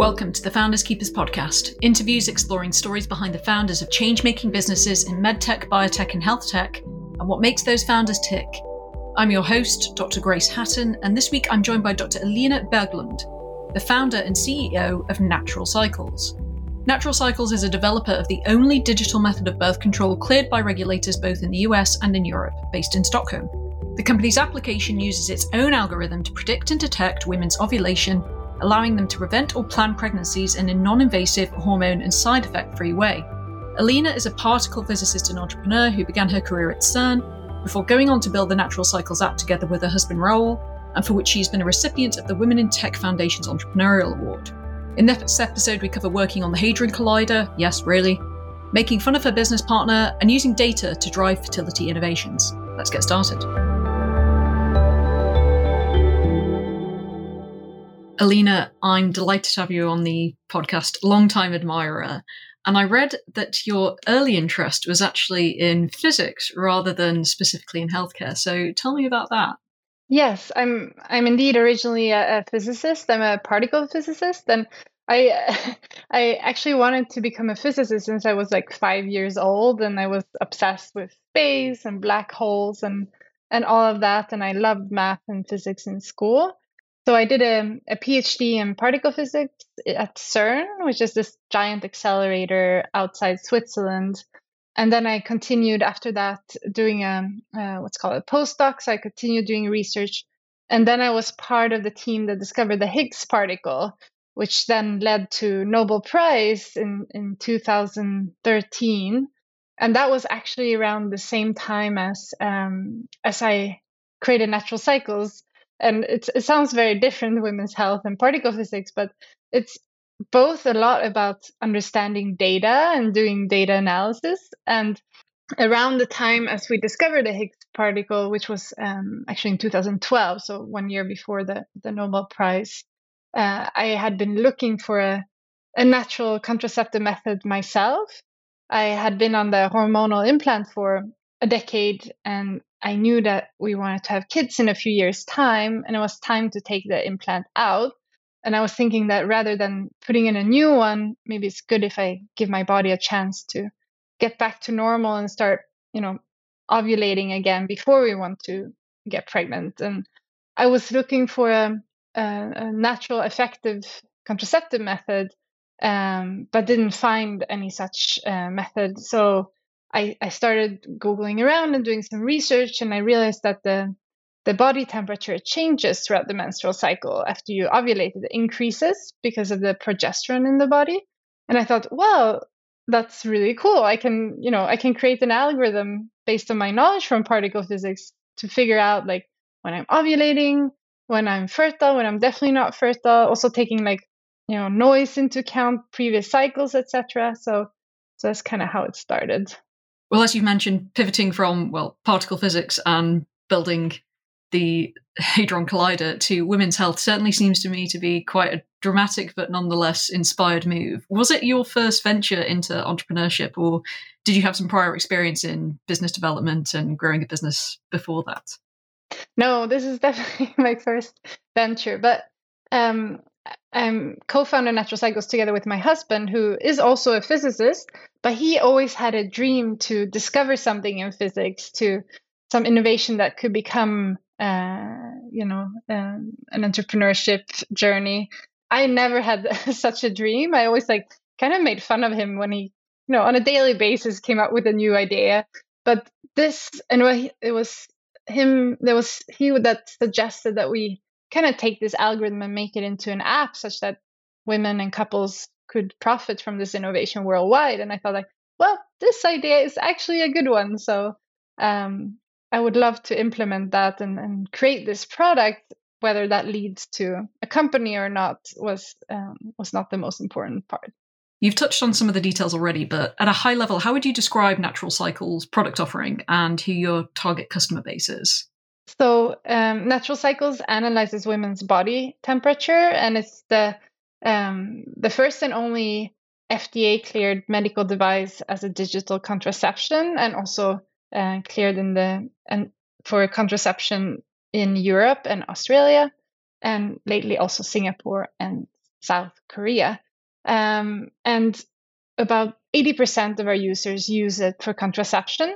Welcome to the Founders Keepers podcast, interviews exploring stories behind the founders of change making businesses in medtech, biotech, and health tech, and what makes those founders tick. I'm your host, Dr. Grace Hatton, and this week I'm joined by Dr. Elina Berglund, the founder and CEO of Natural Cycles. Natural Cycles is a developer of the only digital method of birth control cleared by regulators both in the US and in Europe, based in Stockholm. The company's application uses its own algorithm to predict and detect women's ovulation allowing them to prevent or plan pregnancies in a non invasive, hormone and side effect free way. Elina is a particle physicist and entrepreneur who began her career at CERN before going on to build the Natural Cycles app together with her husband Raoul, and for which she's been a recipient of the Women in Tech Foundation's Entrepreneurial Award. In this episode, we cover working on the Hadron Collider, yes, really, making fun of her business partner, and using data to drive fertility innovations. Let's get started. Elina, I'm delighted to have you on the podcast, long-time admirer. And I read that your early interest was actually in physics rather than specifically in healthcare. So tell me about that. Yes, I'm I'm indeed originally a, a physicist. I'm a particle physicist and I I actually wanted to become a physicist since I was like 5 years old and I was obsessed with space and black holes and and all of that and I loved math and physics in school. So I did a, a PhD in particle physics at CERN, which is this giant accelerator outside Switzerland. And then I continued after that doing a uh, what's called a postdoc. So I continued doing research, and then I was part of the team that discovered the Higgs particle, which then led to Nobel Prize in in 2013. And that was actually around the same time as um, as I created Natural Cycles and it sounds very different women's health and particle physics but it's both a lot about understanding data and doing data analysis. And around the time as we discovered the higgs particle which was um, actually in 2012 so one year before the, the nobel prize uh, i had been looking for a, a natural contraceptive method myself. I had been on the hormonal implant for a decade and I knew that we wanted to have kids in a few years' time, and it was time to take the implant out. And I was thinking that rather than putting in a new one, maybe it's good if I give my body a chance to get back to normal and start, you know, ovulating again before we want to get pregnant. And I was looking for a, a, a natural, effective contraceptive method, um, but didn't find any such uh, method. So I, I started Googling around and doing some research, and I realized that the the body temperature changes throughout the menstrual cycle after you ovulate. It increases because of the progesterone in the body. And I thought, well, that's really cool. I can, you know, I can create an algorithm based on my knowledge from particle physics to figure out like when I'm ovulating, when I'm fertile, when I'm definitely not fertile, also taking like, you know, noise into account, previous cycles, etc. So so that's kind of how it started. Well, as you mentioned, pivoting from, well, particle physics and building the Hadron Collider to women's health certainly seems to me to be quite a dramatic but nonetheless inspired move. Was it your first venture into entrepreneurship, or did you have some prior experience in business development and growing a business before that? No, this is definitely my first venture. But um, I'm co-founder Natural Cycles together with my husband, who is also a physicist, but he always had a dream to discover something in physics, to some innovation that could become, uh, you know, um, an entrepreneurship journey. I never had such a dream. I always like kind of made fun of him when he, you know, on a daily basis came up with a new idea. But this, and it was him. There was he that suggested that we kind of take this algorithm and make it into an app such that women and couples could profit from this innovation worldwide. And I thought like, well, this idea is actually a good one. So um, I would love to implement that and, and create this product. Whether that leads to a company or not was um, was not the most important part. You've touched on some of the details already, but at a high level, how would you describe Natural Cycles' product offering and who your target customer base is? So, um, Natural Cycles analyzes women's body temperature, and it's the um, the first and only FDA cleared medical device as a digital contraception, and also uh, cleared in the and for contraception in Europe and Australia, and lately also Singapore and South Korea. Um, and about 80% of our users use it for contraception,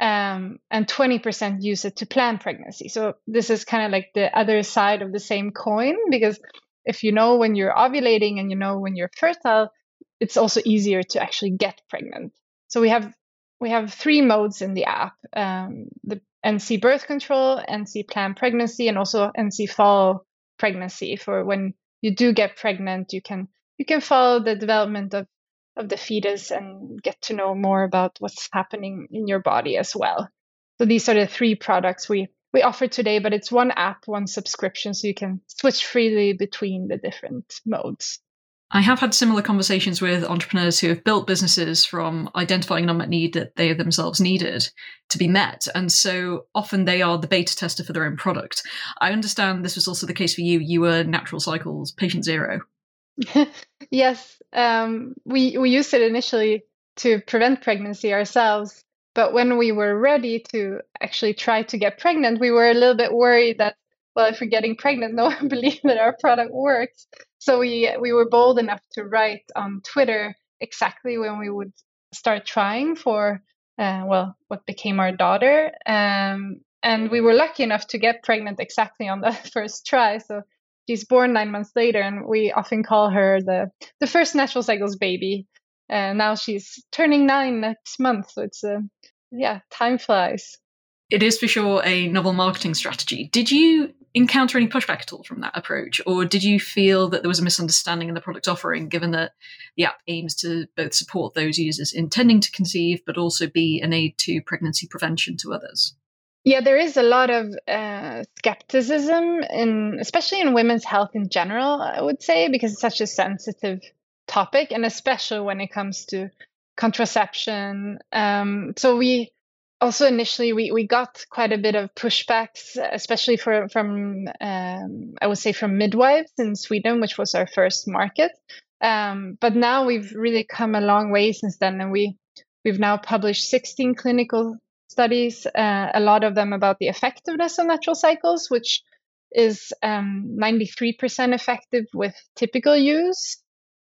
um, and 20% use it to plan pregnancy. So this is kind of like the other side of the same coin because if you know when you're ovulating and you know when you're fertile, it's also easier to actually get pregnant. So we have we have three modes in the app: um, the NC birth control, NC plan pregnancy, and also NC follow pregnancy. For when you do get pregnant, you can you can follow the development of of the fetus and get to know more about what's happening in your body as well. So these are the three products we we offer today, but it's one app, one subscription, so you can switch freely between the different modes. I have had similar conversations with entrepreneurs who have built businesses from identifying an unmet need that they themselves needed to be met. And so often they are the beta tester for their own product. I understand this was also the case for you. You were Natural Cycles patient zero. yes. Um, we, we used it initially to prevent pregnancy ourselves. But when we were ready to actually try to get pregnant, we were a little bit worried that well, if we're getting pregnant, no one believed that our product works. So we we were bold enough to write on Twitter exactly when we would start trying for uh, well what became our daughter. Um, and we were lucky enough to get pregnant exactly on the first try. So she's born nine months later, and we often call her the the first natural cycles baby. And now she's turning nine next month, so it's a uh, yeah, time flies. It is for sure a novel marketing strategy. Did you encounter any pushback at all from that approach, or did you feel that there was a misunderstanding in the product offering, given that the app aims to both support those users intending to conceive, but also be an aid to pregnancy prevention to others? Yeah, there is a lot of uh, skepticism, in especially in women's health in general. I would say because it's such a sensitive topic, and especially when it comes to contraception. Um, so we also initially we, we got quite a bit of pushbacks, especially for, from um, I would say from midwives in Sweden, which was our first market. Um, but now we've really come a long way since then, and we we've now published 16 clinical studies, uh, a lot of them about the effectiveness of natural cycles, which is um, 93% effective with typical use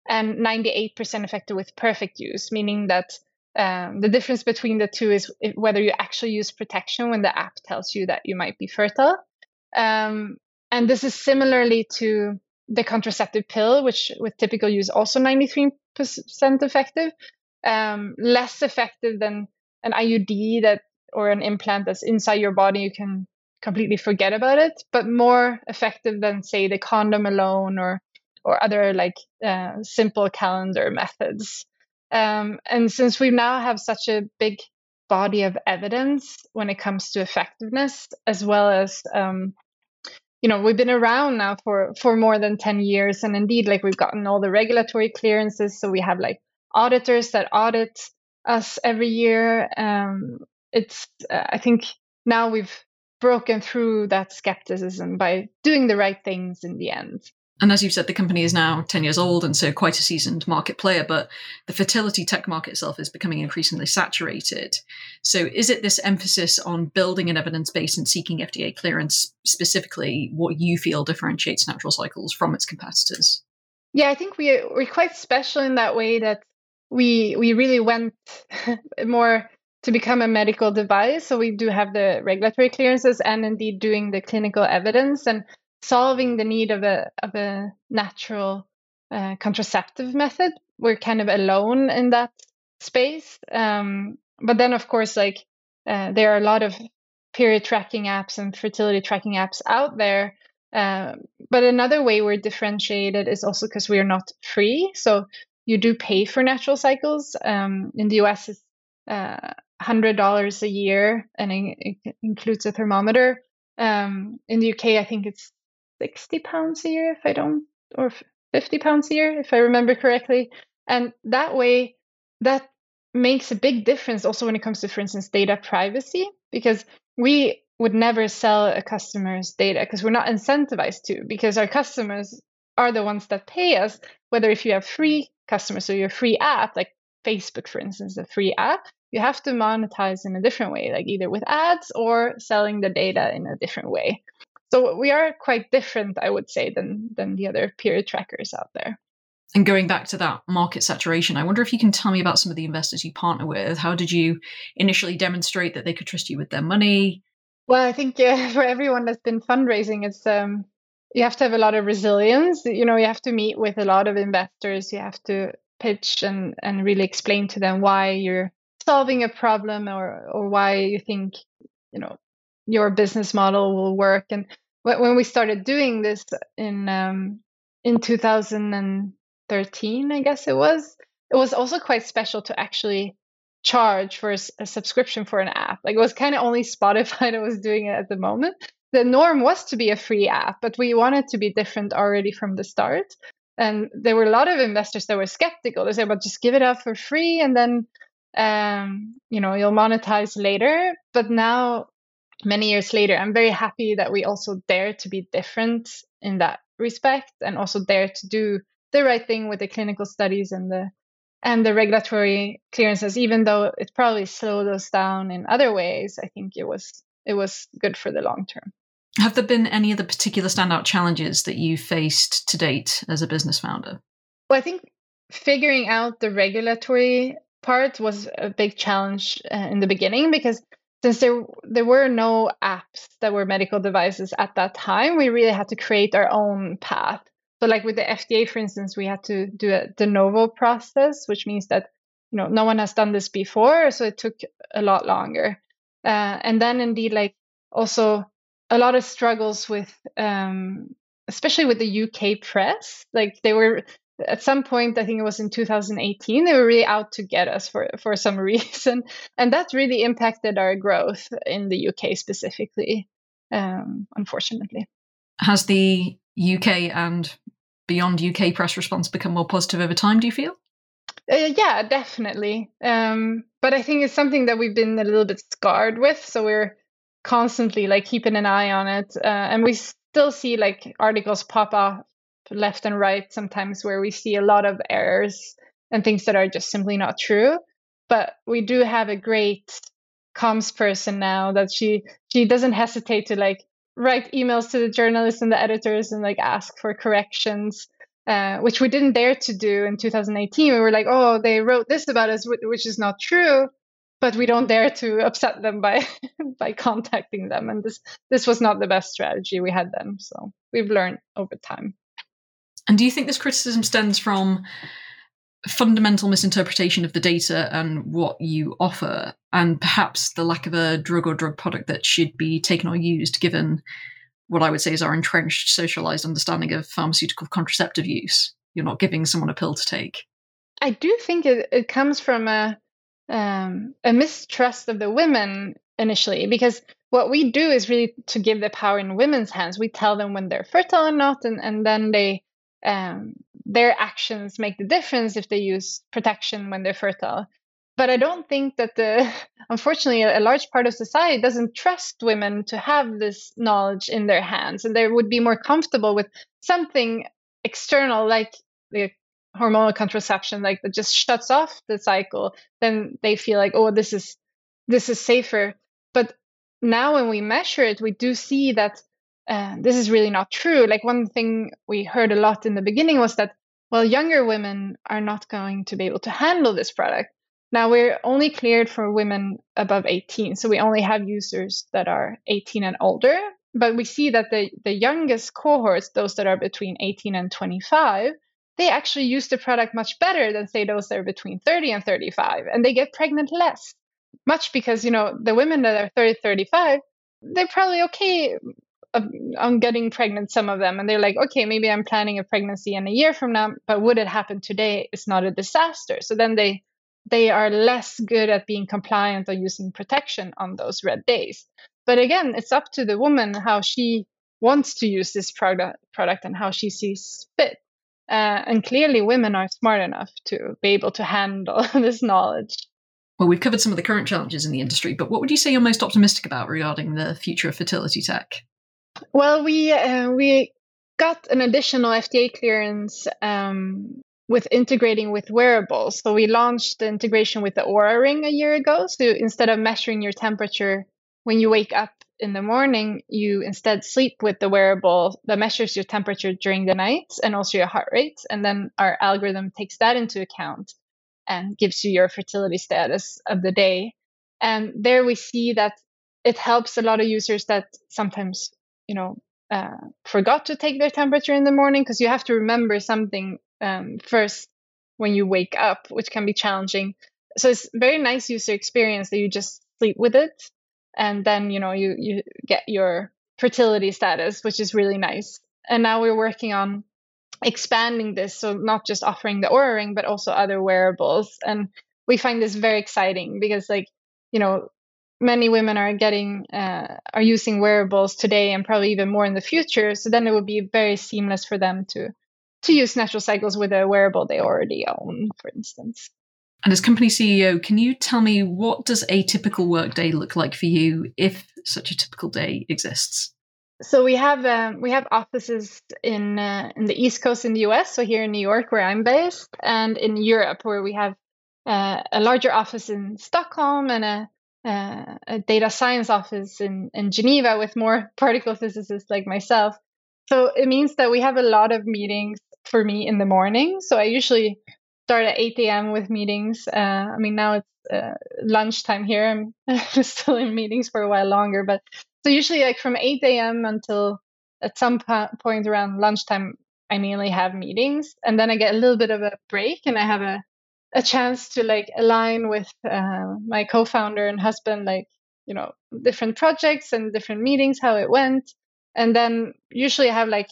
and 98% effective with perfect use, meaning that um, the difference between the two is whether you actually use protection when the app tells you that you might be fertile. Um, and this is similarly to the contraceptive pill, which with typical use also 93% effective, um, less effective than an IUD that or an implant that's inside your body. You can completely forget about it, but more effective than say the condom alone or or other like uh, simple calendar methods. Um, and since we now have such a big body of evidence when it comes to effectiveness, as well as um, you know, we've been around now for for more than ten years, and indeed, like we've gotten all the regulatory clearances. So we have like auditors that audit us every year. Um, it's uh, I think now we've broken through that skepticism by doing the right things in the end. And as you've said, the company is now 10 years old and so quite a seasoned market player, but the fertility tech market itself is becoming increasingly saturated. So is it this emphasis on building an evidence base and seeking FDA clearance specifically what you feel differentiates Natural Cycles from its competitors? Yeah, I think we, we're quite special in that way that we we really went more to become a medical device. So we do have the regulatory clearances and indeed doing the clinical evidence. And solving the need of a of a natural uh, contraceptive method. We're kind of alone in that space. Um, but then, of course, like uh, there are a lot of period tracking apps and fertility tracking apps out there. Uh, but another way we're differentiated is also because we are not free. So you do pay for natural cycles. Um, in the US, it's uh, $100 a year and it, includes a thermometer. Um, in the UK, I think it's 60 pounds a year if I don't, or 50 pounds a year if I remember correctly. And that way, that makes a big difference also when it comes to, for instance, data privacy, because we would never sell a customer's data because we're not incentivized to, because our customers are the ones that pay us, whether if you have free customers or your free app, like Facebook, for instance, a free app, you have to monetize in a different way, like either with ads or selling the data in a different way. So we are quite different, I would say, than than the other period trackers out there. And going back to that market saturation, I wonder if you can tell me about some of the investors you partner with. How did you initially demonstrate that they could trust you with their money? Well, I think uh, for everyone that's been fundraising, it's um, you have to have a lot of resilience. You know, you have to meet with a lot of investors. You have to pitch and and really explain to them why you're solving a problem or or why you think you know your business model will work. And when we started doing this in um, in 2013, I guess it was, it was also quite special to actually charge for a, a subscription for an app. Like it was kind of only Spotify that was doing it at the moment. The norm was to be a free app, but we wanted to be different already from the start. And there were a lot of investors that were skeptical. They said, "Well, just give it up for free, and then, um, you know, you'll monetize later." But now, many years later, I'm very happy that we also dare to be different in that respect, and also dare to do the right thing with the clinical studies and the and the regulatory clearances, even though it probably slowed us down in other ways, I think it was it was good for the long term. Have there been any of the particular standout challenges that you faced to date as a business founder? Well, I think figuring out the regulatory part was a big challenge uh, in the beginning because since there there were no apps that were medical devices at that time, we really had to create our own path. So, like with the FDA, for instance, we had to do a de novo process, which means that you know no one has done this before, so it took a lot longer. Uh, and then, indeed, like also a lot of struggles with, um, especially with the UK press. Like they were at some point, I think it was in 2018, they were really out to get us for for some reason, and that really impacted our growth in the UK specifically. Um, unfortunately, has the UK and beyond UK press response become more positive over time, do you feel? Uh, yeah, definitely. Um, but I think it's something that we've been a little bit scarred with. So we're constantly like keeping an eye on it. Uh, and we still see like articles pop up left and right sometimes where we see a lot of errors and things that are just simply not true. But we do have a great comms person now that she she doesn't hesitate to like write emails to the journalists and the editors and like ask for corrections, uh, which we didn't dare to do in 2018. We were like, oh, they wrote this about us, which is not true, but we don't dare to upset them by by contacting them. And this this was not the best strategy we had then. So we've learned over time. And do you think this criticism stems from fundamental misinterpretation of the data and what you offer, and perhaps the lack of a drug or drug product that should be taken or used, given what I would say is our entrenched socialized understanding of pharmaceutical contraceptive use. You're not giving someone a pill to take. I do think it, it comes from a um, a mistrust of the women initially, because what we do is really to give the power in women's hands. We tell them when they're fertile or not, and, and then they um, their actions make the difference if they use protection when they're fertile. But I don't think that the, unfortunately, a large part of society doesn't trust women to have this knowledge in their hands, and they would be more comfortable with something external like the hormonal contraception, like that just shuts off the cycle. Then they feel like, oh, this is this is safer. But now when we measure it, we do see that uh, this is really not true. Like one thing we heard a lot in the beginning was that, well, younger women are not going to be able to handle this product. Now we're only cleared for women above 18, so we only have users that are 18 and older. But we see that the, the youngest cohorts, those that are between 18 and 25, they actually use the product much better than say those that are between 30 and 35, and they get pregnant less. Much because you know the women that are 30, 35, they're probably okay on getting pregnant some of them. And they're like okay maybe i'm planning a pregnancy in a year from now but would it happen today? It's not a disaster. So then they they are less good at being compliant or using protection on those red days. But again it's up to the woman how she wants to use this product product and how she sees fit. Uh, and clearly women are smart enough to be able to handle this knowledge. Well, we've covered some of the current challenges in the industry, but what would you say you're most optimistic about regarding the future of fertility tech? Well, we uh, we got an additional FDA clearance um, with integrating with wearables. So we launched the integration with the Oura Ring a year ago. So instead of measuring your temperature when you wake up, in the morning, you instead sleep with the wearable that measures your temperature during the night and also your heart rate. And then our algorithm takes that into account and gives you your fertility status of the day. And there we see that it helps a lot of users that sometimes, you know, uh, forgot to take their temperature in the morning because you have to remember something um, first when you wake up, which can be challenging. So it's very nice user experience that you just sleep with it, and then you know you you get your fertility status, which is really nice. And now we're working on expanding this, so not just offering the Oura Ring, but also other wearables. And we find this very exciting because, like, you know, many women are getting uh, are using wearables today and probably even more in the future so then it would be very seamless for them to to use natural cycles with a wearable they already own for instance. And as company ceo can you tell me what does a typical workday look like for you if such a typical day exists? So we have um, we have offices in uh, in the east coast in the us so here in new york where i'm based and in europe where we have uh, a larger office in stockholm and a uh, a data science office in, in Geneva with more particle physicists like myself. So it means that we have a lot of meetings for me in the morning. So I usually start at 8 a.m. with meetings. Uh, I mean, now it's uh, lunchtime here. I'm still in meetings for a while longer, but so usually like from 8 a.m. until at some point around lunchtime, I mainly have meetings, and then I get a little bit of a break, and I have a a chance to like align with uh, my co-founder and husband like you know different projects and different meetings how it went. And then usually i have like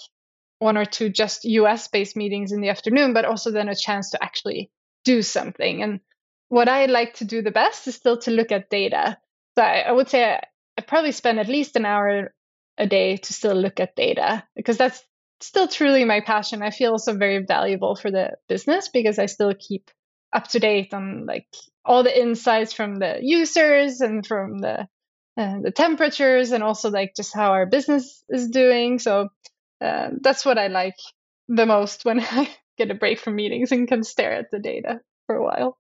one or two just us based meetings in the afternoon but also then a chance to actually do something. And what i like to do the best is still to look at data. So i, I would say I, I probably spend at least an hour a day to still look at data because that's still truly my passion. I feel also very valuable for the business because i still keep up to date on like all the insights from the users and from the uh, the temperatures and also like just how our business is doing. So uh, that's what I like the most when I get a break from meetings and can stare at the data for a while.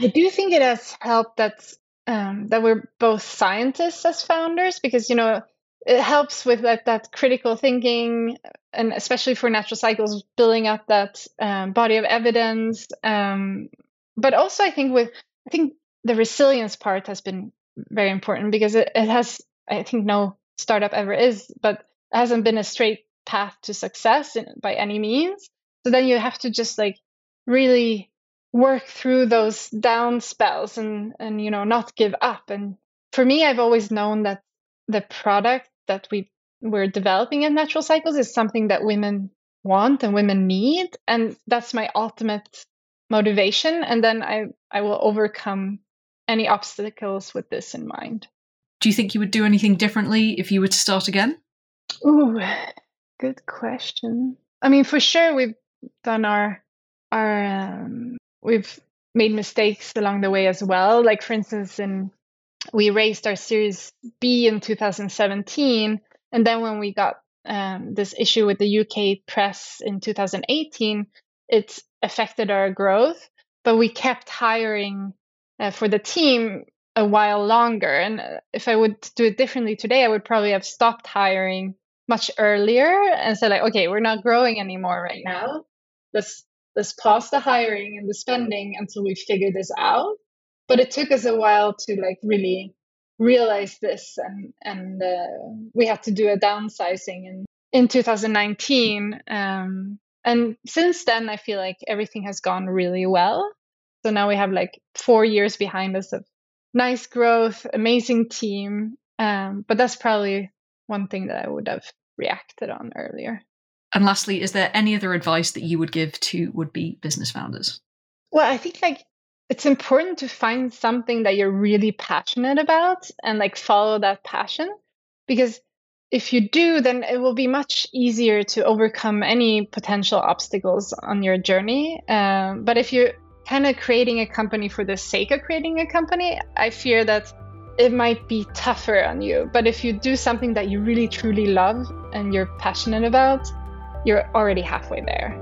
I do think it has helped that um, that we're both scientists as founders because you know it helps with that that critical thinking and especially for natural cycles building up that um, body of evidence um, but also i think with i think the resilience part has been very important because it, it has i think no startup ever is but hasn't been a straight path to success in, by any means. So then you have to just like really work through those down spells and and you know not give up. And for me i've always known that the product that we we're developing in natural cycles is something that women want and women need and that's my ultimate motivation. And then i i will overcome any obstacles with this in mind. Do you think you would do anything differently if you were to start again? Ooh, good question. I mean for sure we've done our our um, we've made mistakes along the way as well. Like for instance, in we raised our Series B in 2017, and then when we got um, this issue with the UK press in 2018, it affected our growth. But we kept hiring uh, for the team a while longer. And uh, if I would do it differently today, I would probably have stopped hiring much earlier and said like, okay, we're not growing anymore right now. Let's let's pause the hiring and the spending until we figure this out. But it took us a while to like really realize this, and and uh, we had to do a downsizing in in 2019. Um, and since then, I feel like everything has gone really well. So now we have like four years behind us of nice growth, amazing team. Um, but that's probably one thing that I would have reacted on earlier. And lastly, is there any other advice that you would give to would be business founders? Well, I think like it's important to find something that you're really passionate about and like follow that passion because if you do, then it will be much easier to overcome any potential obstacles on your journey. Um, but if you're kind of creating a company for the sake of creating a company, I fear that it might be tougher on you. But if you do something that you really truly love and you're passionate about, you're already halfway there.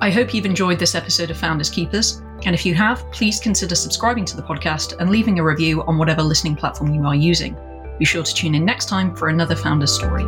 I hope you've enjoyed this episode of Founders Keepers. And if you have, please consider subscribing to the podcast and leaving a review on whatever listening platform you are using. Be sure to tune in next time for another Founders story.